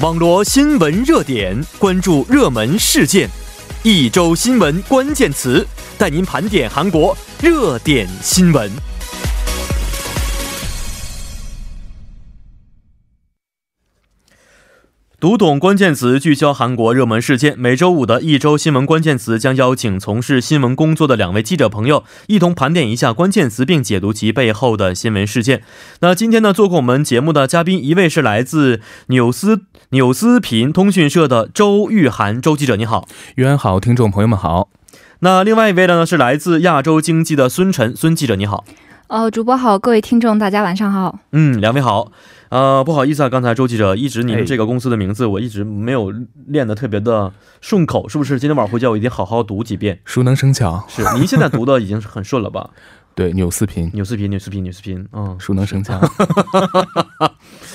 网罗新闻热点，关注热门事件，一周新闻关键词，带您盘点韩国热点新闻。读懂关键词，聚焦韩国热门事件。每周五的一周新闻关键词将邀请从事新闻工作的两位记者朋友，一同盘点一下关键词，并解读其背后的新闻事件。那今天呢，做客我们节目的嘉宾，一位是来自纽斯纽斯频通讯社的周玉涵周记者，你好，玉安好，听众朋友们好。那另外一位呢，是来自亚洲经济的孙晨孙记者，你好。呃，主播好，各位听众大家晚上好。嗯，两位好。呃，不好意思啊，刚才周记者一直你们这个公司的名字我一直没有练的特别的顺口，是不是？今天晚上回家我一定好好读几遍。熟能生巧，是您现在读的已经是很顺了吧？对，纽斯频，纽斯频，纽斯频，纽斯频，嗯，熟能生巧。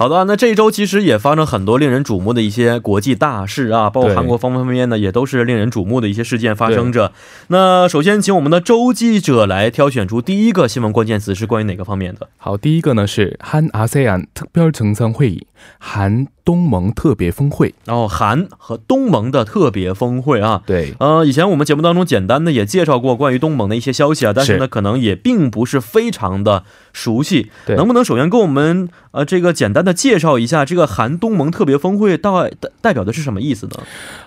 好的，那这一周其实也发生很多令人瞩目的一些国际大事啊，包括韩国方方面面呢，也都是令人瞩目的一些事件发生着。那首先，请我们的周记者来挑选出第一个新闻关键词是关于哪个方面的？好，第一个呢是韩阿塞安特别层层会议，韩东盟特别峰会。哦，韩和东盟的特别峰会啊，对，呃，以前我们节目当中简单的也介绍过关于东盟的一些消息啊，但是呢，可能也并不是非常的熟悉。对，能不能首先跟我们呃这个简单的。介绍一下这个韩东盟特别峰会代代表的是什么意思呢？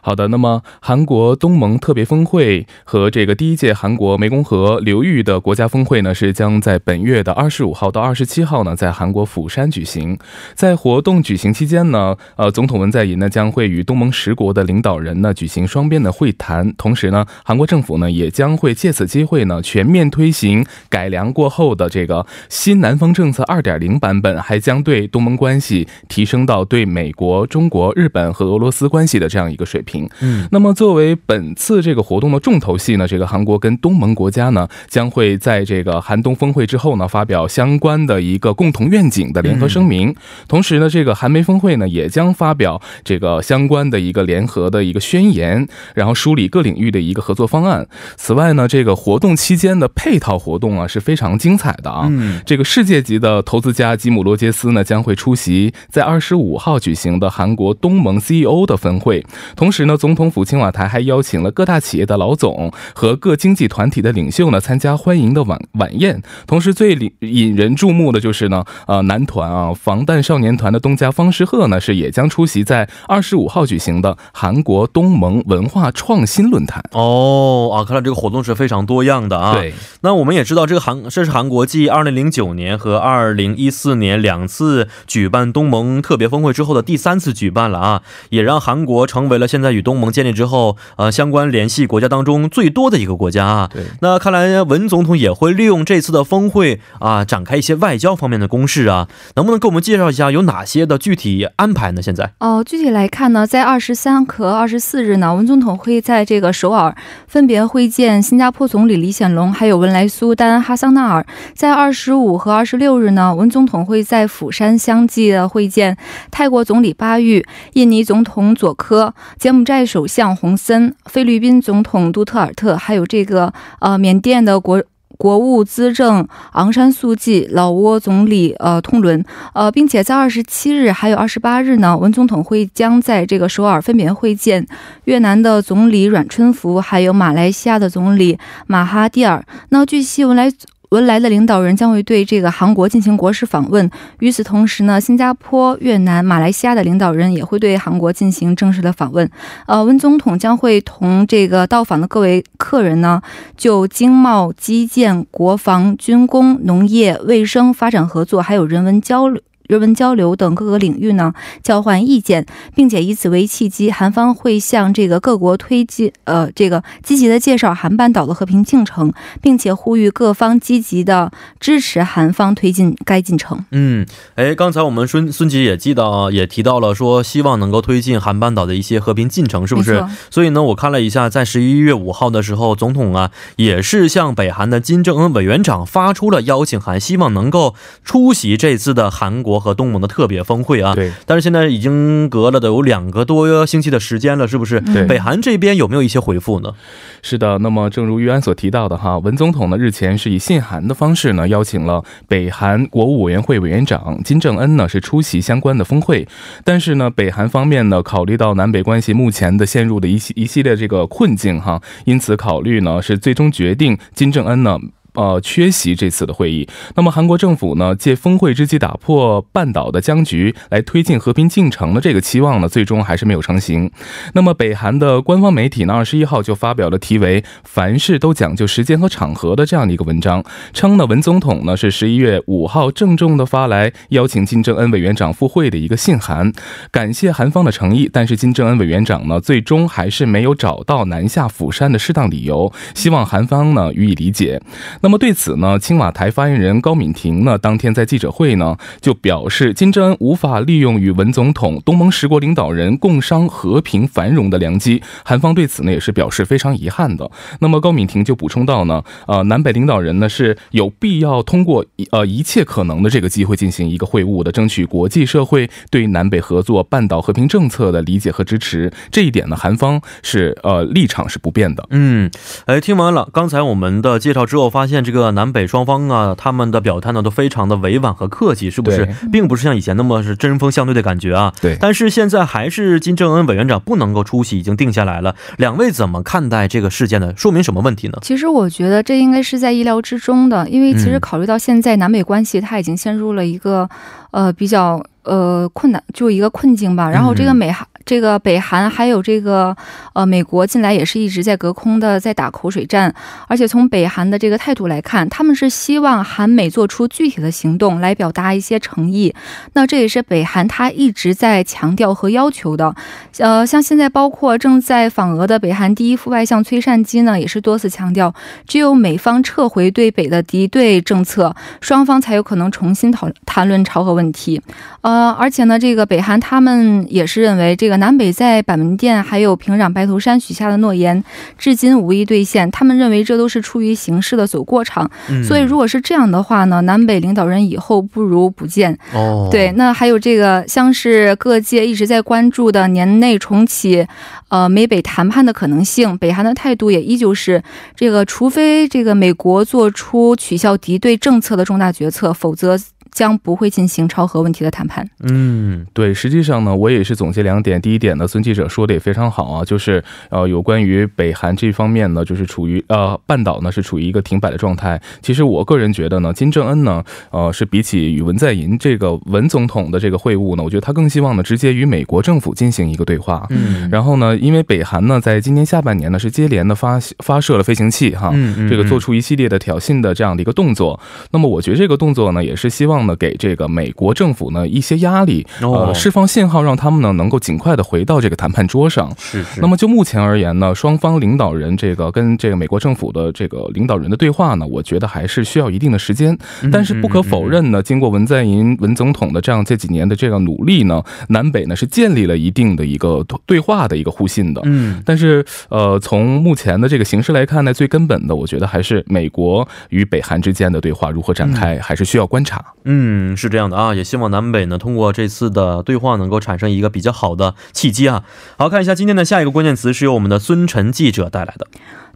好的，那么韩国东盟特别峰会和这个第一届韩国湄公河流域的国家峰会呢，是将在本月的二十五号到二十七号呢，在韩国釜山举行。在活动举行期间呢，呃，总统文在寅呢将会与东盟十国的领导人呢举行双边的会谈，同时呢，韩国政府呢也将会借此机会呢全面推行改良过后的这个新南方政策二点零版本，还将对东盟关关系提升到对美国、中国、日本和俄罗斯关系的这样一个水平。嗯，那么作为本次这个活动的重头戏呢，这个韩国跟东盟国家呢，将会在这个韩东峰会之后呢，发表相关的一个共同愿景的联合声明。同时呢，这个韩美峰会呢，也将发表这个相关的一个联合的一个宣言，然后梳理各领域的一个合作方案。此外呢，这个活动期间的配套活动啊，是非常精彩的啊。嗯，这个世界级的投资家吉姆罗杰斯呢，将会出席。在二十五号举行的韩国东盟 CEO 的峰会，同时呢，总统府青瓦台还邀请了各大企业的老总和各经济团体的领袖呢参加欢迎的晚晚宴。同时，最引人注目的就是呢，呃，男团啊，防弹少年团的东家方世赫呢是也将出席在二十五号举行的韩国东盟文化创新论坛。哦啊，看来这个活动是非常多样的啊。对，那我们也知道，这个韩这是韩国继二零零九年和二零一四年两次举。办东盟特别峰会之后的第三次举办了啊，也让韩国成为了现在与东盟建立之后呃相关联系国家当中最多的一个国家啊。对，那看来文总统也会利用这次的峰会啊，展开一些外交方面的攻势啊。能不能给我们介绍一下有哪些的具体安排呢？现在哦，具体来看呢，在二十三和二十四日呢，文总统会在这个首尔分别会见新加坡总理李显龙，还有文莱苏丹哈桑纳尔。在二十五五和二十六日呢，文总统会在釜山相继。的会见泰国总理巴育、印尼总统佐科、柬埔寨首相洪森、菲律宾总统杜特尔特，还有这个呃缅甸的国国务资政昂山素季、老挝总理呃通伦呃，并且在二十七日还有二十八日呢，文总统会将在这个首尔分别会见越南的总理阮春福，还有马来西亚的总理马哈蒂尔。那据悉，文莱。文莱的领导人将会对这个韩国进行国事访问。与此同时呢，新加坡、越南、马来西亚的领导人也会对韩国进行正式的访问。呃，温总统将会同这个到访的各位客人呢，就经贸、基建、国防、军工、农业、卫生、发展合作，还有人文交流。人文交流等各个领域呢交换意见，并且以此为契机，韩方会向这个各国推进呃这个积极的介绍韩半岛的和平进程，并且呼吁各方积极的支持韩方推进该进程。嗯，哎，刚才我们孙孙杰也记得也提到了说，希望能够推进韩半岛的一些和平进程，是不是？所以呢，我看了一下，在十一月五号的时候，总统啊也是向北韩的金正恩委员长发出了邀请函，希望能够出席这次的韩国。国和东盟的特别峰会啊。对，但是现在已经隔了的有两个多星期的时间了，是不是？对北韩这边有没有一些回复呢？是的，那么正如玉安所提到的哈，文总统呢日前是以信函的方式呢邀请了北韩国务委员会委员长金正恩呢是出席相关的峰会，但是呢北韩方面呢考虑到南北关系目前的陷入的一系一系列这个困境哈，因此考虑呢是最终决定金正恩呢。呃，缺席这次的会议。那么，韩国政府呢，借峰会之机打破半岛的僵局，来推进和平进程的这个期望呢，最终还是没有成型。那么，北韩的官方媒体呢，二十一号就发表了题为“凡事都讲究时间和场合”的这样的一个文章，称呢，文总统呢是十一月五号郑重的发来邀请金正恩委员长赴会的一个信函，感谢韩方的诚意，但是金正恩委员长呢，最终还是没有找到南下釜山的适当理由，希望韩方呢予以理解。那么对此呢，青瓦台发言人高敏婷呢，当天在记者会呢就表示，金正恩无法利用与文总统、东盟十国领导人共商和平繁荣的良机，韩方对此呢也是表示非常遗憾的。那么高敏婷就补充到呢，呃，南北领导人呢是有必要通过呃一切可能的这个机会进行一个会晤的，争取国际社会对南北合作、半岛和平政策的理解和支持。这一点呢，韩方是呃立场是不变的。嗯，哎，听完了刚才我们的介绍之后，发现。现这个南北双方啊，他们的表态呢都非常的委婉和客气，是不是？并不是像以前那么是针锋相对的感觉啊。对。但是现在还是金正恩委员长不能够出席，已经定下来了。两位怎么看待这个事件呢？说明什么问题呢？其实我觉得这应该是在意料之中的，因为其实考虑到现在南北关系，它已经陷入了一个呃比较呃困难，就一个困境吧。然后这个美韩。这个北韩还有这个呃美国近来也是一直在隔空的在打口水战，而且从北韩的这个态度来看，他们是希望韩美做出具体的行动来表达一些诚意。那这也是北韩他一直在强调和要求的。呃，像现在包括正在访俄的北韩第一副外相崔善基呢，也是多次强调，只有美方撤回对北的敌对政策，双方才有可能重新讨谈论朝核问题。呃，而且呢，这个北韩他们也是认为这个。南北在板门店还有平壤白头山许下的诺言，至今无一兑现。他们认为这都是出于形式的走过场。所以如果是这样的话呢，南北领导人以后不如不见。哦，对，那还有这个像是各界一直在关注的年内重启，呃，美北谈判的可能性，北韩的态度也依旧是这个，除非这个美国做出取消敌对政策的重大决策，否则。将不会进行超核问题的谈判。嗯，对，实际上呢，我也是总结两点。第一点呢，孙记者说的也非常好啊，就是呃，有关于北韩这方面呢，就是处于呃半岛呢是处于一个停摆的状态。其实我个人觉得呢，金正恩呢，呃，是比起与文在寅这个文总统的这个会晤呢，我觉得他更希望呢直接与美国政府进行一个对话。嗯，然后呢，因为北韩呢在今年下半年呢是接连的发发射了飞行器哈，这个做出一系列的挑衅的这样的一个动作。那么我觉得这个动作呢也是希望。呢，给这个美国政府呢一些压力，呃，释放信号，让他们呢能够尽快的回到这个谈判桌上。是是。那么就目前而言呢，双方领导人这个跟这个美国政府的这个领导人的对话呢，我觉得还是需要一定的时间。但是不可否认呢，经过文在寅文总统的这样这几年的这个努力呢，南北呢是建立了一定的一个对话的一个互信的。嗯。但是呃，从目前的这个形势来看呢，最根本的，我觉得还是美国与北韩之间的对话如何展开，还是需要观察。嗯，是这样的啊，也希望南北呢通过这次的对话能够产生一个比较好的契机啊。好看一下今天的下一个关键词是由我们的孙晨记者带来的。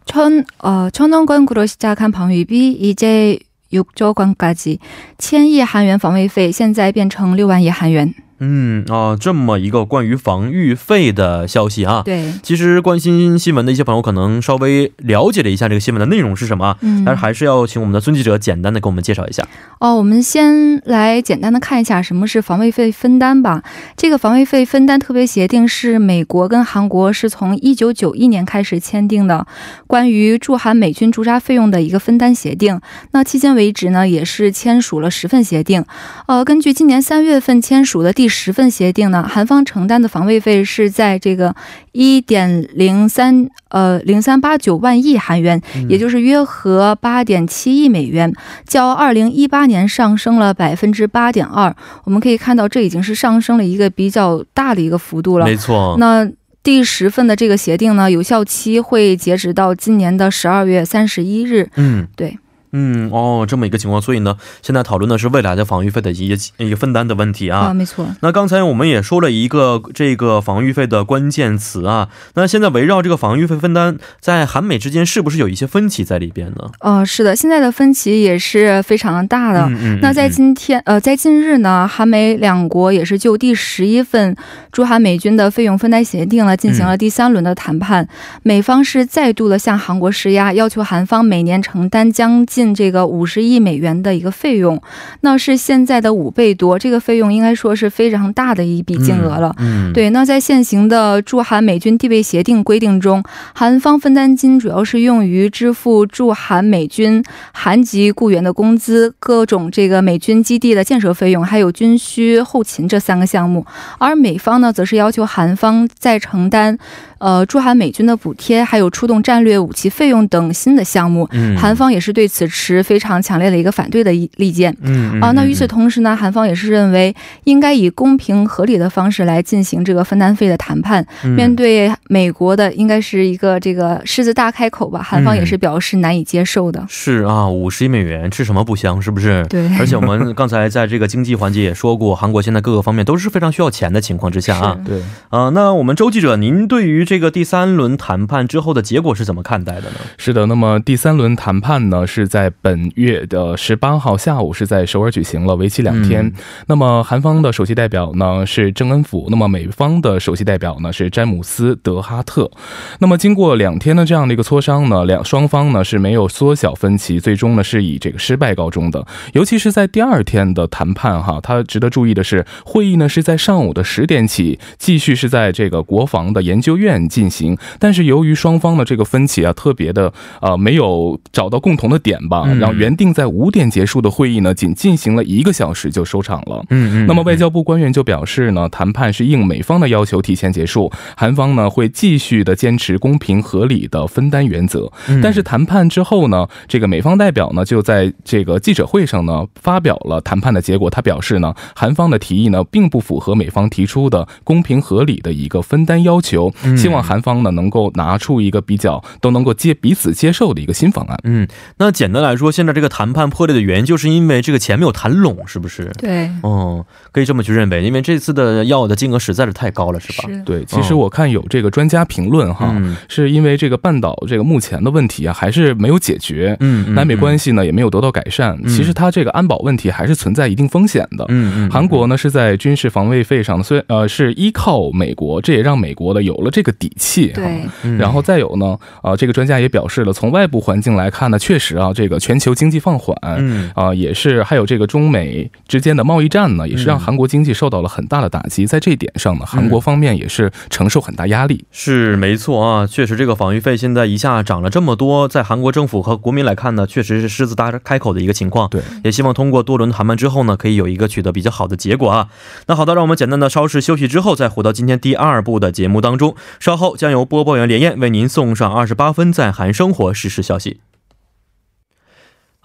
천어천원권구로시작한방위비이제6조원까지千亿韩元防卫费现在变成六万亿韩元。 嗯啊，这么一个关于防御费的消息啊，对，其实关心新闻的一些朋友可能稍微了解了一下这个新闻的内容是什么，嗯，但是还是要请我们的孙记者简单的给我们介绍一下。哦，我们先来简单的看一下什么是防卫费分担吧。这个防卫费分担特别协定是美国跟韩国是从一九九一年开始签订的，关于驻韩美军驻扎费用的一个分担协定。那迄今为止呢，也是签署了十份协定。呃，根据今年三月份签署的第十份协定呢，韩方承担的防卫费是在这个一点零三呃零三八九万亿韩元，也就是约合八点七亿美元，较二零一八年上升了百分之八点二。我们可以看到，这已经是上升了一个比较大的一个幅度了。没错。那第十份的这个协定呢，有效期会截止到今年的十二月三十一日。嗯，对。嗯哦，这么一个情况，所以呢，现在讨论的是未来的防御费的一个一个分担的问题啊。啊，没错。那刚才我们也说了一个这个防御费的关键词啊，那现在围绕这个防御费分担，在韩美之间是不是有一些分歧在里边呢？呃，是的，现在的分歧也是非常大的。嗯嗯。那在今天，呃，在近日呢，韩美两国也是就第十一份驻韩美军的费用分担协定呢进行了第三轮的谈判，嗯、美方是再度的向韩国施压，要求韩方每年承担将近这个五十亿美元的一个费用，那是现在的五倍多，这个费用应该说是非常大的一笔金额了。嗯，对。那在现行的驻韩美军地位协定规定中，韩方分担金主要是用于支付驻韩美军韩籍雇员的工资、各种这个美军基地的建设费用，还有军需后勤这三个项目，而美方呢，则是要求韩方在承担。呃，驻韩美军的补贴，还有出动战略武器费用等新的项目，嗯，韩方也是对此持非常强烈的一个反对的意见。嗯啊，那与此同时呢，韩方也是认为应该以公平合理的方式来进行这个分担费的谈判。嗯、面对美国的应该是一个这个狮子大开口吧，韩方也是表示难以接受的。嗯、是啊，五十亿美元吃什么不香，是不是？对。而且我们刚才在这个经济环节也说过，韩国现在各个方面都是非常需要钱的情况之下啊。对。啊，那我们周记者，您对于这个第三轮谈判之后的结果是怎么看待的呢？是的，那么第三轮谈判呢是在本月的十八号下午是在首尔举行了，为期两天。嗯、那么韩方的首席代表呢是郑恩甫，那么美方的首席代表呢是詹姆斯德哈特。那么经过两天的这样的一个磋商呢，两双方呢是没有缩小分歧，最终呢是以这个失败告终的。尤其是在第二天的谈判哈，它值得注意的是，会议呢是在上午的十点起，继续是在这个国防的研究院进行。但是由于双方的这个分歧啊，特别的呃没有找到共同的点吧，嗯、然后原定在五点结束的会议呢，仅进行了一个小时就收场了。嗯嗯。那么外交部官员就表示呢，谈判是应美方的要求提前结束，韩方呢会继续的坚持公平合理的分担原则。嗯、但是谈判之后呢，这个美方代表呢就在这个记者会上呢发表了谈判的结果，他表示呢，韩方的提议呢并不符合美方提出的公平合理的一个分担要求，嗯、希望韩方呢能够拿出一个比较都能够接彼此接受的一个新方案。嗯，那简单来说，现在这个谈判破裂的原因，就是因为这个钱没有谈拢，是不是？对，哦，可以这么去认为，因为这次的要的金额实在是太高了，是吧？是对，其实我看有这个专家评论哈，嗯、是因为这个半岛这个目前的问题啊，还是没有解决，嗯，南北关系呢也没有得到改善。嗯、其实它这个安保问题还是存在一定风险的。嗯嗯，韩国呢是在军事防卫费上，虽呃是依靠美国，这也让美国呢有了这个底气。对，然后再有呢，啊、呃，这个专家也表示了，从外部环境来看呢，确实啊，这个全球经济放缓，嗯啊、呃，也是还有这个中美之间的贸易战呢，也是让韩国经济受到了很大的打击。在这一点上呢，韩国方面也是承受很大压力。是没错啊，确实这个防御费现在一下涨了这么多，在韩国政府和国民来看呢，确实是狮子大开口的一个情况。对，也希望通过多轮谈判之后呢，可以有一个取得比较好的结果啊。那好的，让我们简单的稍事休息之后，再回到今天第二部的节目当中。稍后将由播报员连燕为您送上二十八分在韩生活实时消息。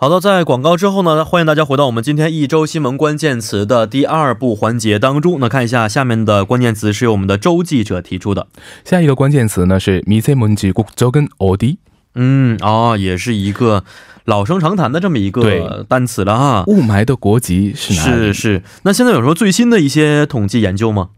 好的，在广告之后呢，欢迎大家回到我们今天一周新闻关键词的第二部环节当中。那看一下下面的关键词是由我们的周记者提出的。下一个关键词呢是미세먼지국적은어 디？ 嗯，哦，也是一个老生常谈的这么一个单词了哈。雾霾的国籍是哪里？是是。那现在有什么最新的一些统计研究吗？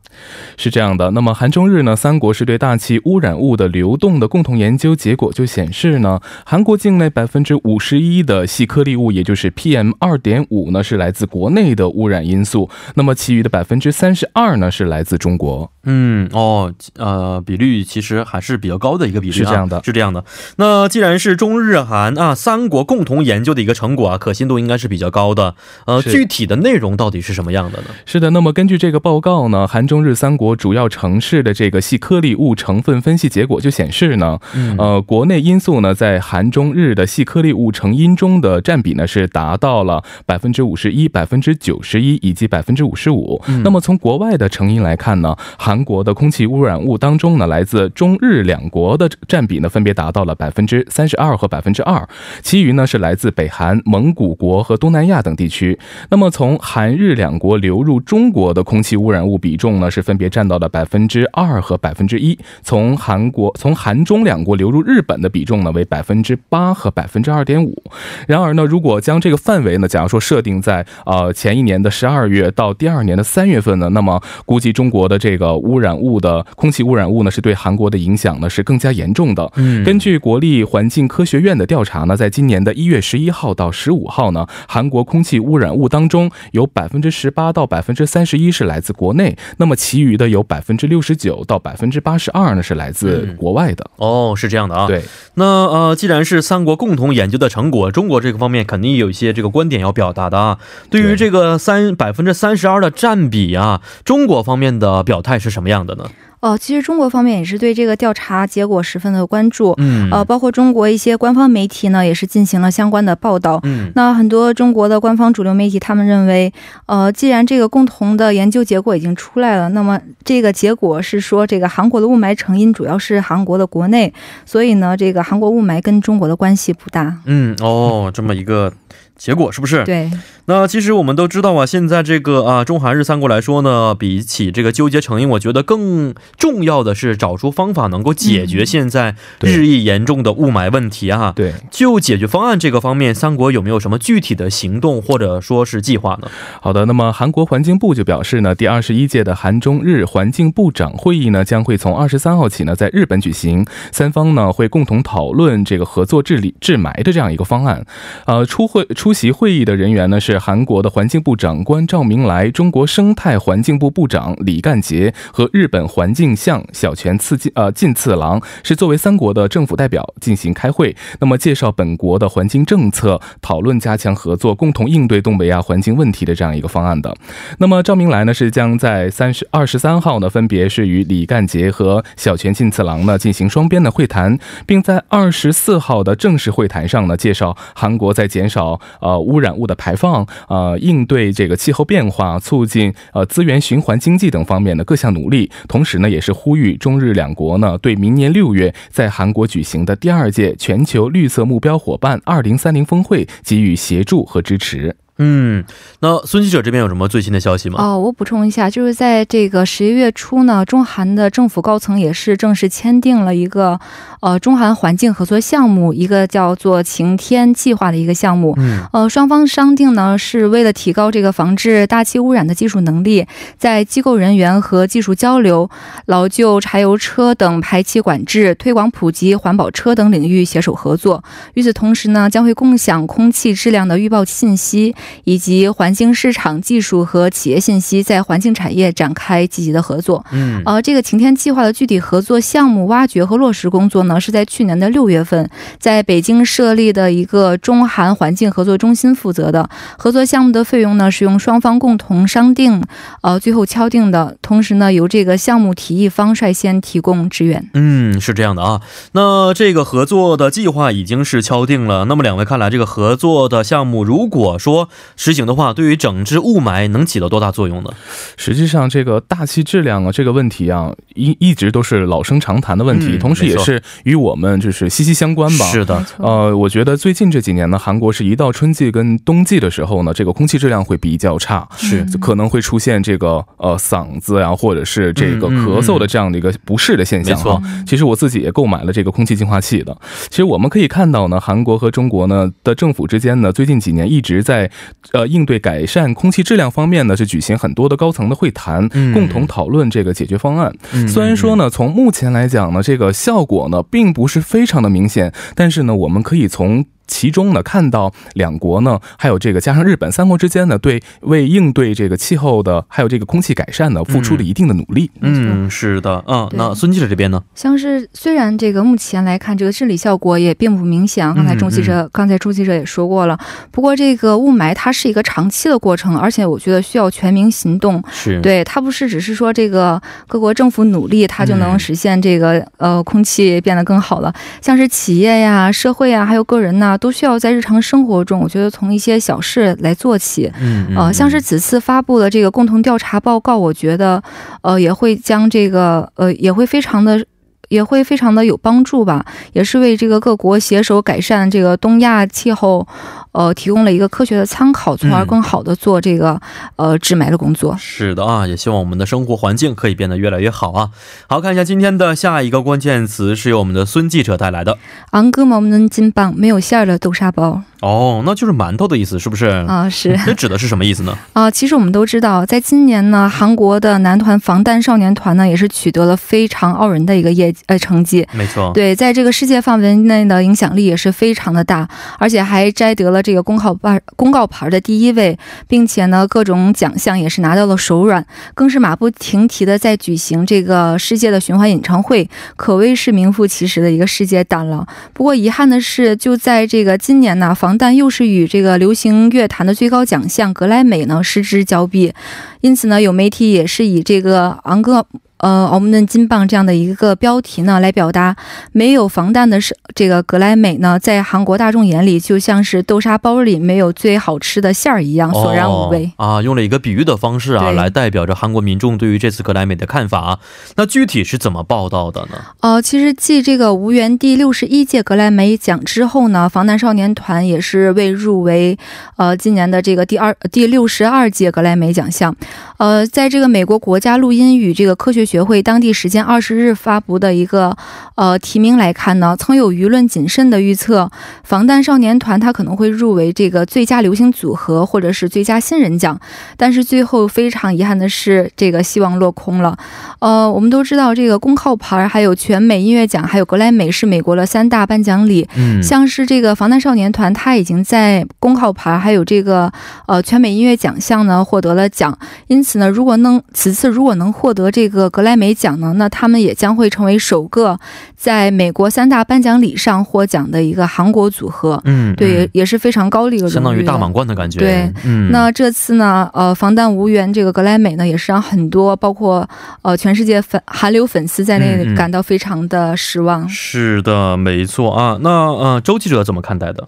是这样的，那么韩中日呢三国是对大气污染物的流动的共同研究结果就显示呢，韩国境内百分之五十一的细颗粒物，也就是 PM 二点五呢是来自国内的污染因素，那么其余的百分之三十二呢是来自中国。嗯哦，呃，比率其实还是比较高的一个比率、啊，是这样的，是这样的。那既然是中日韩啊三国共同研究的一个成果啊，可信度应该是比较高的。呃，具体的内容到底是什么样的呢？是的，那么根据这个报告呢，韩中日三国主要城市的这个细颗粒物成分分析结果就显示呢，嗯、呃，国内因素呢在韩中日的细颗粒物成因中的占比呢是达到了百分之五十一、百分之九十一以及百分之五十五。那么从国外的成因来看呢，韩国的空气污染物当中呢，来自中日两国的占比呢分别达到了百分之之三十二和百分之二，其余呢是来自北韩、蒙古国和东南亚等地区。那么从韩日两国流入中国的空气污染物比重呢是分别占到了百分之二和百分之一。从韩国从韩中两国流入日本的比重呢为百分之八和百分之二点五。然而呢，如果将这个范围呢，假如说设定在呃前一年的十二月到第二年的三月份呢，那么估计中国的这个污染物的空气污染物呢是对韩国的影响呢是更加严重的。嗯，根据国立环境科学院的调查呢，在今年的一月十一号到十五号呢，韩国空气污染物当中有百分之十八到百分之三十一是来自国内，那么其余的有百分之六十九到百分之八十二呢是来自国外的。哦，是这样的啊。对，那呃，既然是三国共同研究的成果，中国这个方面肯定有一些这个观点要表达的啊。对于这个三百分之三十二的占比啊，中国方面的表态是什么样的呢？哦，其实中国方面也是对这个调查结果十分的关注，嗯，呃，包括中国一些官方媒体呢，也是进行了相关的报道。嗯，那很多中国的官方主流媒体，他们认为，呃，既然这个共同的研究结果已经出来了，那么这个结果是说，这个韩国的雾霾成因主要是韩国的国内，所以呢，这个韩国雾霾跟中国的关系不大。嗯，哦，这么一个。结果是不是？对。那其实我们都知道啊，现在这个啊，中韩日三国来说呢，比起这个纠结成因，我觉得更重要的是找出方法，能够解决现在日益严重的雾霾问题啊。对。就解决方案这个方面，三国有没有什么具体的行动或者说是计划呢？好的，那么韩国环境部就表示呢，第二十一届的韩中日环境部长会议呢，将会从二十三号起呢，在日本举行，三方呢会共同讨论这个合作治理治霾的这样一个方案。呃，出会。出席会议的人员呢是韩国的环境部长官赵明来、中国生态环境部部长李干杰和日本环境相小泉次进呃进次郎，是作为三国的政府代表进行开会。那么介绍本国的环境政策，讨论加强合作，共同应对东北亚环境问题的这样一个方案的。那么赵明来呢是将在三十二十三号呢，分别是与李干杰和小泉进次郎呢进行双边的会谈，并在二十四号的正式会谈上呢介绍韩国在减少。呃，污染物的排放，呃，应对这个气候变化，促进呃资源循环经济等方面的各项努力，同时呢，也是呼吁中日两国呢，对明年六月在韩国举行的第二届全球绿色目标伙伴二零三零峰会给予协助和支持。嗯，那孙记者这边有什么最新的消息吗？哦，我补充一下，就是在这个十一月初呢，中韩的政府高层也是正式签订了一个呃中韩环境合作项目，一个叫做晴天计划的一个项目。嗯，呃，双方商定呢，是为了提高这个防治大气污染的技术能力，在机构人员和技术交流、老旧柴油车等排气管制、推广普及环保车等领域携手合作。与此同时呢，将会共享空气质量的预报信息。以及环境市场技术和企业信息，在环境产业展开积极的合作。嗯，呃，这个晴天计划的具体合作项目挖掘和落实工作呢，是在去年的六月份，在北京设立的一个中韩环境合作中心负责的。合作项目的费用呢，是用双方共同商定，呃，最后敲定的。同时呢，由这个项目提议方率先提供支援。嗯，是这样的啊。那这个合作的计划已经是敲定了。那么两位看来，这个合作的项目，如果说实行的话，对于整治雾霾能起到多大作用呢？实际上，这个大气质量啊，这个问题啊，一一直都是老生常谈的问题，同时也是与我们就是息息相关吧。是的，呃，我觉得最近这几年呢，韩国是一到春季跟冬季的时候呢，这个空气质量会比较差，是可能会出现这个呃嗓子呀，或者是这个咳嗽的这样的一个不适的现象。没错，其实我自己也购买了这个空气净化器的。其实我们可以看到呢，韩国和中国呢的政府之间呢，最近几年一直在。呃，应对改善空气质量方面呢，是举行很多的高层的会谈，共同讨论这个解决方案。虽然说呢，从目前来讲呢，这个效果呢，并不是非常的明显，但是呢，我们可以从。其中呢，看到两国呢，还有这个加上日本三国之间呢，对为应对这个气候的，还有这个空气改善呢，付出了一定的努力。嗯，是的，嗯，那孙记者这边呢，像是虽然这个目前来看，这个治理效果也并不明显。刚才钟记者，刚才钟记者也说过了。不过这个雾霾它是一个长期的过程，而且我觉得需要全民行动。是，对，它不是只是说这个各国政府努力，它就能实现这个呃空气变得更好了。像是企业呀、社会呀，还有个人呢。都需要在日常生活中，我觉得从一些小事来做起。嗯，呃，像是此次发布的这个共同调查报告，我觉得，呃，也会将这个，呃，也会非常的。也会非常的有帮助吧，也是为这个各国携手改善这个东亚气候，呃，提供了一个科学的参考，从而更好的做这个呃治霾的工作。是的啊，也希望我们的生活环境可以变得越来越好啊。好，看一下今天的下一个关键词是由我们的孙记者带来的。昂哥们能金棒没有馅儿的豆沙包。哦，那就是馒头的意思，是不是？啊，是。这指的是什么意思呢？啊，其实我们都知道，在今年呢，韩国的男团防弹少年团呢，也是取得了非常傲人的一个业呃成绩。没错。对，在这个世界范围内的影响力也是非常的大，而且还摘得了这个公告牌公告牌的第一位，并且呢，各种奖项也是拿到了手软，更是马不停蹄的在举行这个世界的巡回演唱会，可谓是名副其实的一个世界胆了。不过遗憾的是，就在这个今年呢，防但又是与这个流行乐坛的最高奖项格莱美呢失之交臂，因此呢，有媒体也是以这个昂哥。呃，我们的金棒这样的一个标题呢，来表达没有防弹的是这个格莱美呢，在韩国大众眼里就像是豆沙包里没有最好吃的馅儿一样，索然无味啊。用了一个比喻的方式啊，来代表着韩国民众对于这次格莱美的看法。那具体是怎么报道的呢？呃，其实继这个无缘第六十一届格莱美奖之后呢，防弹少年团也是未入围呃今年的这个第二第六十二届格莱美奖项。呃，在这个美国国家录音与这个科学学会当地时间二十日发布的一个呃提名来看呢，曾有舆论谨慎的预测，防弹少年团他可能会入围这个最佳流行组合或者是最佳新人奖，但是最后非常遗憾的是，这个希望落空了。呃，我们都知道这个公号牌还有全美音乐奖还有格莱美是美国的三大颁奖礼，嗯，像是这个防弹少年团，他已经在公号牌还有这个呃全美音乐奖项呢获得了奖，因此呢，如果能此次如果能获得这个格莱美奖呢，那他们也将会成为首个在美国三大颁奖礼上获奖的一个韩国组合。嗯，对，也是非常高的一个相当于大满贯的感觉。对，嗯，那这次呢，呃，防弹无缘这个格莱美呢，也是让很多包括呃全世界粉韩流粉丝在内感到非常的失望。是的，没错啊。那呃，周记者怎么看待的？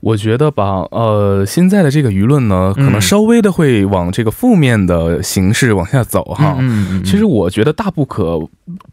我觉得吧，呃，现在的这个舆论呢，可能稍微的会往这个负面的形式往下走哈。其实我觉得大不可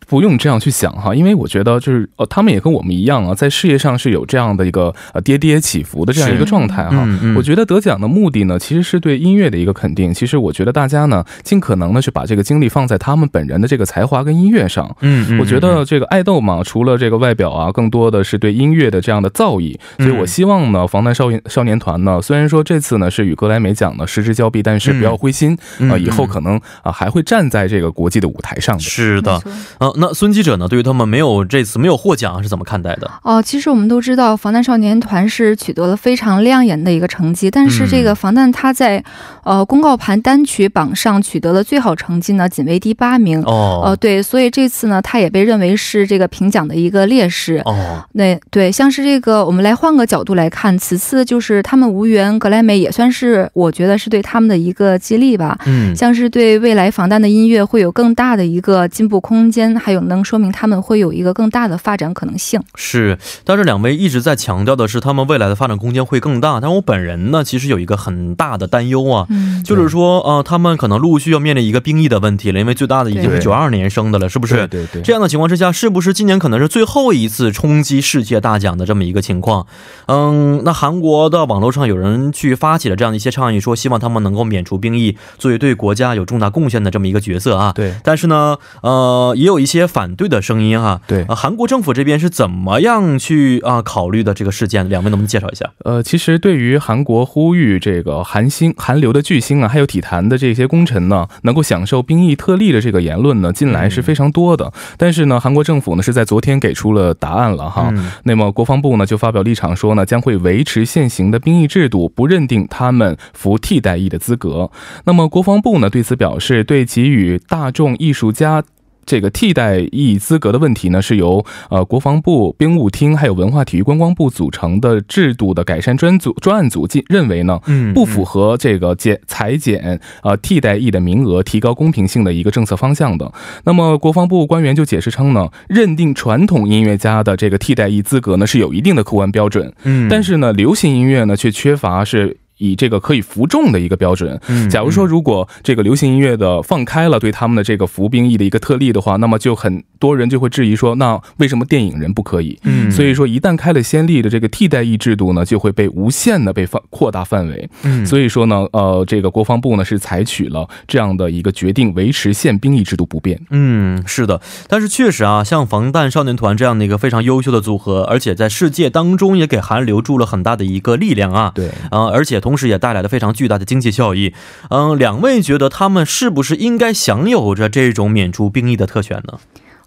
不用这样去想哈，因为我觉得就是呃，他们也跟我们一样啊，在事业上是有这样的一个呃跌跌起伏的这样一个状态哈。我觉得得奖的目的呢，其实是对音乐的一个肯定。其实我觉得大家呢，尽可能的去把这个精力放在他们本人的这个才华跟音乐上。嗯嗯。我觉得这个爱豆嘛，除了这个外表啊，更多的是对音乐的这样的造诣。所以我希望呢。防弹少年少年团呢，虽然说这次呢是与格莱美奖呢失之交臂，但是不要灰心啊，以后可能啊还会站在这个国际的舞台上的。是的，呃，那孙记者呢，对于他们没有这次没有获奖是怎么看待的？哦，其实我们都知道，防弹少年团是取得了非常亮眼的一个成绩，但是这个防弹他在呃公告盘单曲榜上取得了最好成绩呢，仅为第八名。哦，呃，对，所以这次呢，他也被认为是这个评奖的一个劣势。哦，那对，像是这个，我们来换个角度来看。此次就是他们无缘格莱美，也算是我觉得是对他们的一个激励吧。嗯，像是对未来防弹的音乐会有更大的一个进步空间，还有能说明他们会有一个更大的发展可能性。是，但是两位一直在强调的是他们未来的发展空间会更大。但我本人呢，其实有一个很大的担忧啊，就是说呃，他们可能陆续要面临一个兵役的问题了，因为最大的已经是九二年生的了，是不是？对对。这样的情况之下，是不是今年可能是最后一次冲击世界大奖的这么一个情况？嗯，那。韩国的网络上有人去发起了这样的一些倡议，说希望他们能够免除兵役，作为对国家有重大贡献的这么一个角色啊。对。但是呢，呃，也有一些反对的声音哈。对。韩国政府这边是怎么样去啊考虑的这个事件？两位能不能介绍一下？呃，其实对于韩国呼吁这个韩星、韩流的巨星啊，还有体坛的这些功臣呢，能够享受兵役特例的这个言论呢，近来是非常多的。但是呢，韩国政府呢是在昨天给出了答案了哈。那么国防部呢就发表立场说呢，将会维。持现行的兵役制度，不认定他们服替代役的资格。那么国防部呢对此表示，对给予大众艺术家。这个替代役资格的问题呢，是由呃国防部兵务厅还有文化体育观光部组成的制度的改善专组专案组进认为呢，嗯，不符合这个减裁减呃替代役的名额，提高公平性的一个政策方向的。那么国防部官员就解释称呢，认定传统音乐家的这个替代役资格呢是有一定的客观标准，嗯，但是呢流行音乐呢却缺乏是。以这个可以服众的一个标准。嗯假如说如果这个流行音乐的放开了对他们的这个服兵役的一个特例的话，那么就很多人就会质疑说，那为什么电影人不可以？嗯，所以说，一旦开了先例的这个替代役制度呢，就会被无限的被放扩大范围。嗯，所以说呢，呃，这个国防部呢是采取了这样的一个决定，维持现兵役制度不变。嗯，是的，但是确实啊，像防弹少年团这样的一个非常优秀的组合，而且在世界当中也给韩流注了很大的一个力量啊。对，啊、而且同时也带来了非常巨大的经济效益。嗯、两位觉得他们是不是应该享有着这种免除兵役的特权呢？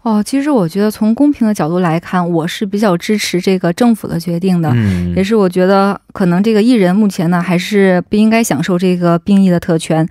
哦，其实我觉得从公平的角度来看，我是比较支持这个政府的决定的。嗯也是我觉得可能这个艺人目前呢还是不应该享受这个兵役的特权，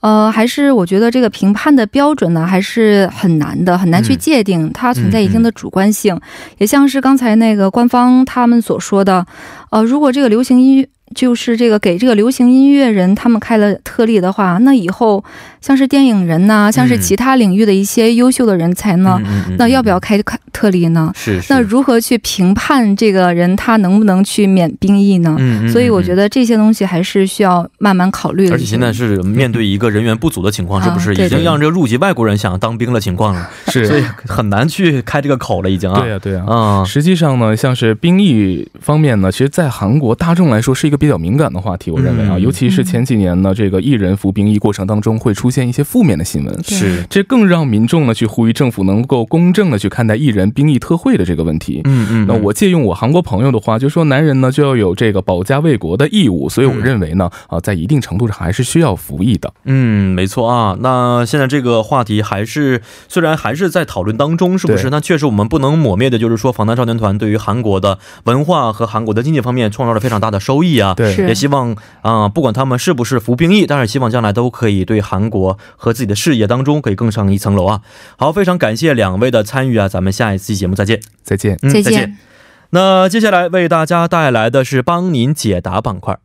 呃，还是我觉得这个评判的标准呢还是很难的，很难去嗯界定，它存在一定的主观性，也像是刚才那个官方他们所说的，呃，如果这个流行音乐。就是这个给这个流行音乐人他们开了特例的话，那以后像是电影人呐、像是其他领域的一些优秀的人才呢，嗯嗯嗯那要不要开开特例呢？是是那如何去评判这个人他能不能去免兵役呢？嗯嗯所以我觉得。这些东西还是需要慢慢考虑的。而且现在是面对一个人员不足的情况，啊是不是对对已经让这个入籍外国人想当兵的情况了？是所以，很难去开这个口了，已经啊。对呀、对呀、啊，实际上呢，像是兵役方面呢，其实，在韩国大众来说是一个比较敏感的话题。我认为啊，嗯尤其是前几年呢，这个艺人服兵役过程当中会出现一些负面的新闻。是，这更让民众呢去呼吁政府能够公正的去看待艺人兵役特惠的这个问题。嗯嗯，那我借用我韩国朋友的话，就说男人呢就要有这个保家卫国的义务，所以我认为呢，啊，在一定程度上还是需要服役的。嗯，没错啊。那现在这个话题还是虽然还是在讨论当中，是不是？那确实我们不能抹灭的，就是说防弹少年团对于韩国的文化和韩国的经济方面创造了非常大的收益啊。对也希望啊、不管他们是不是服兵役，但是希望将来都可以对韩国和自己的事业当中可以更上一层楼啊。好，非常感谢两位的参与啊，咱们下一期节目再见。再见。嗯，再见。那接下来为大家带来的是帮您解答板块。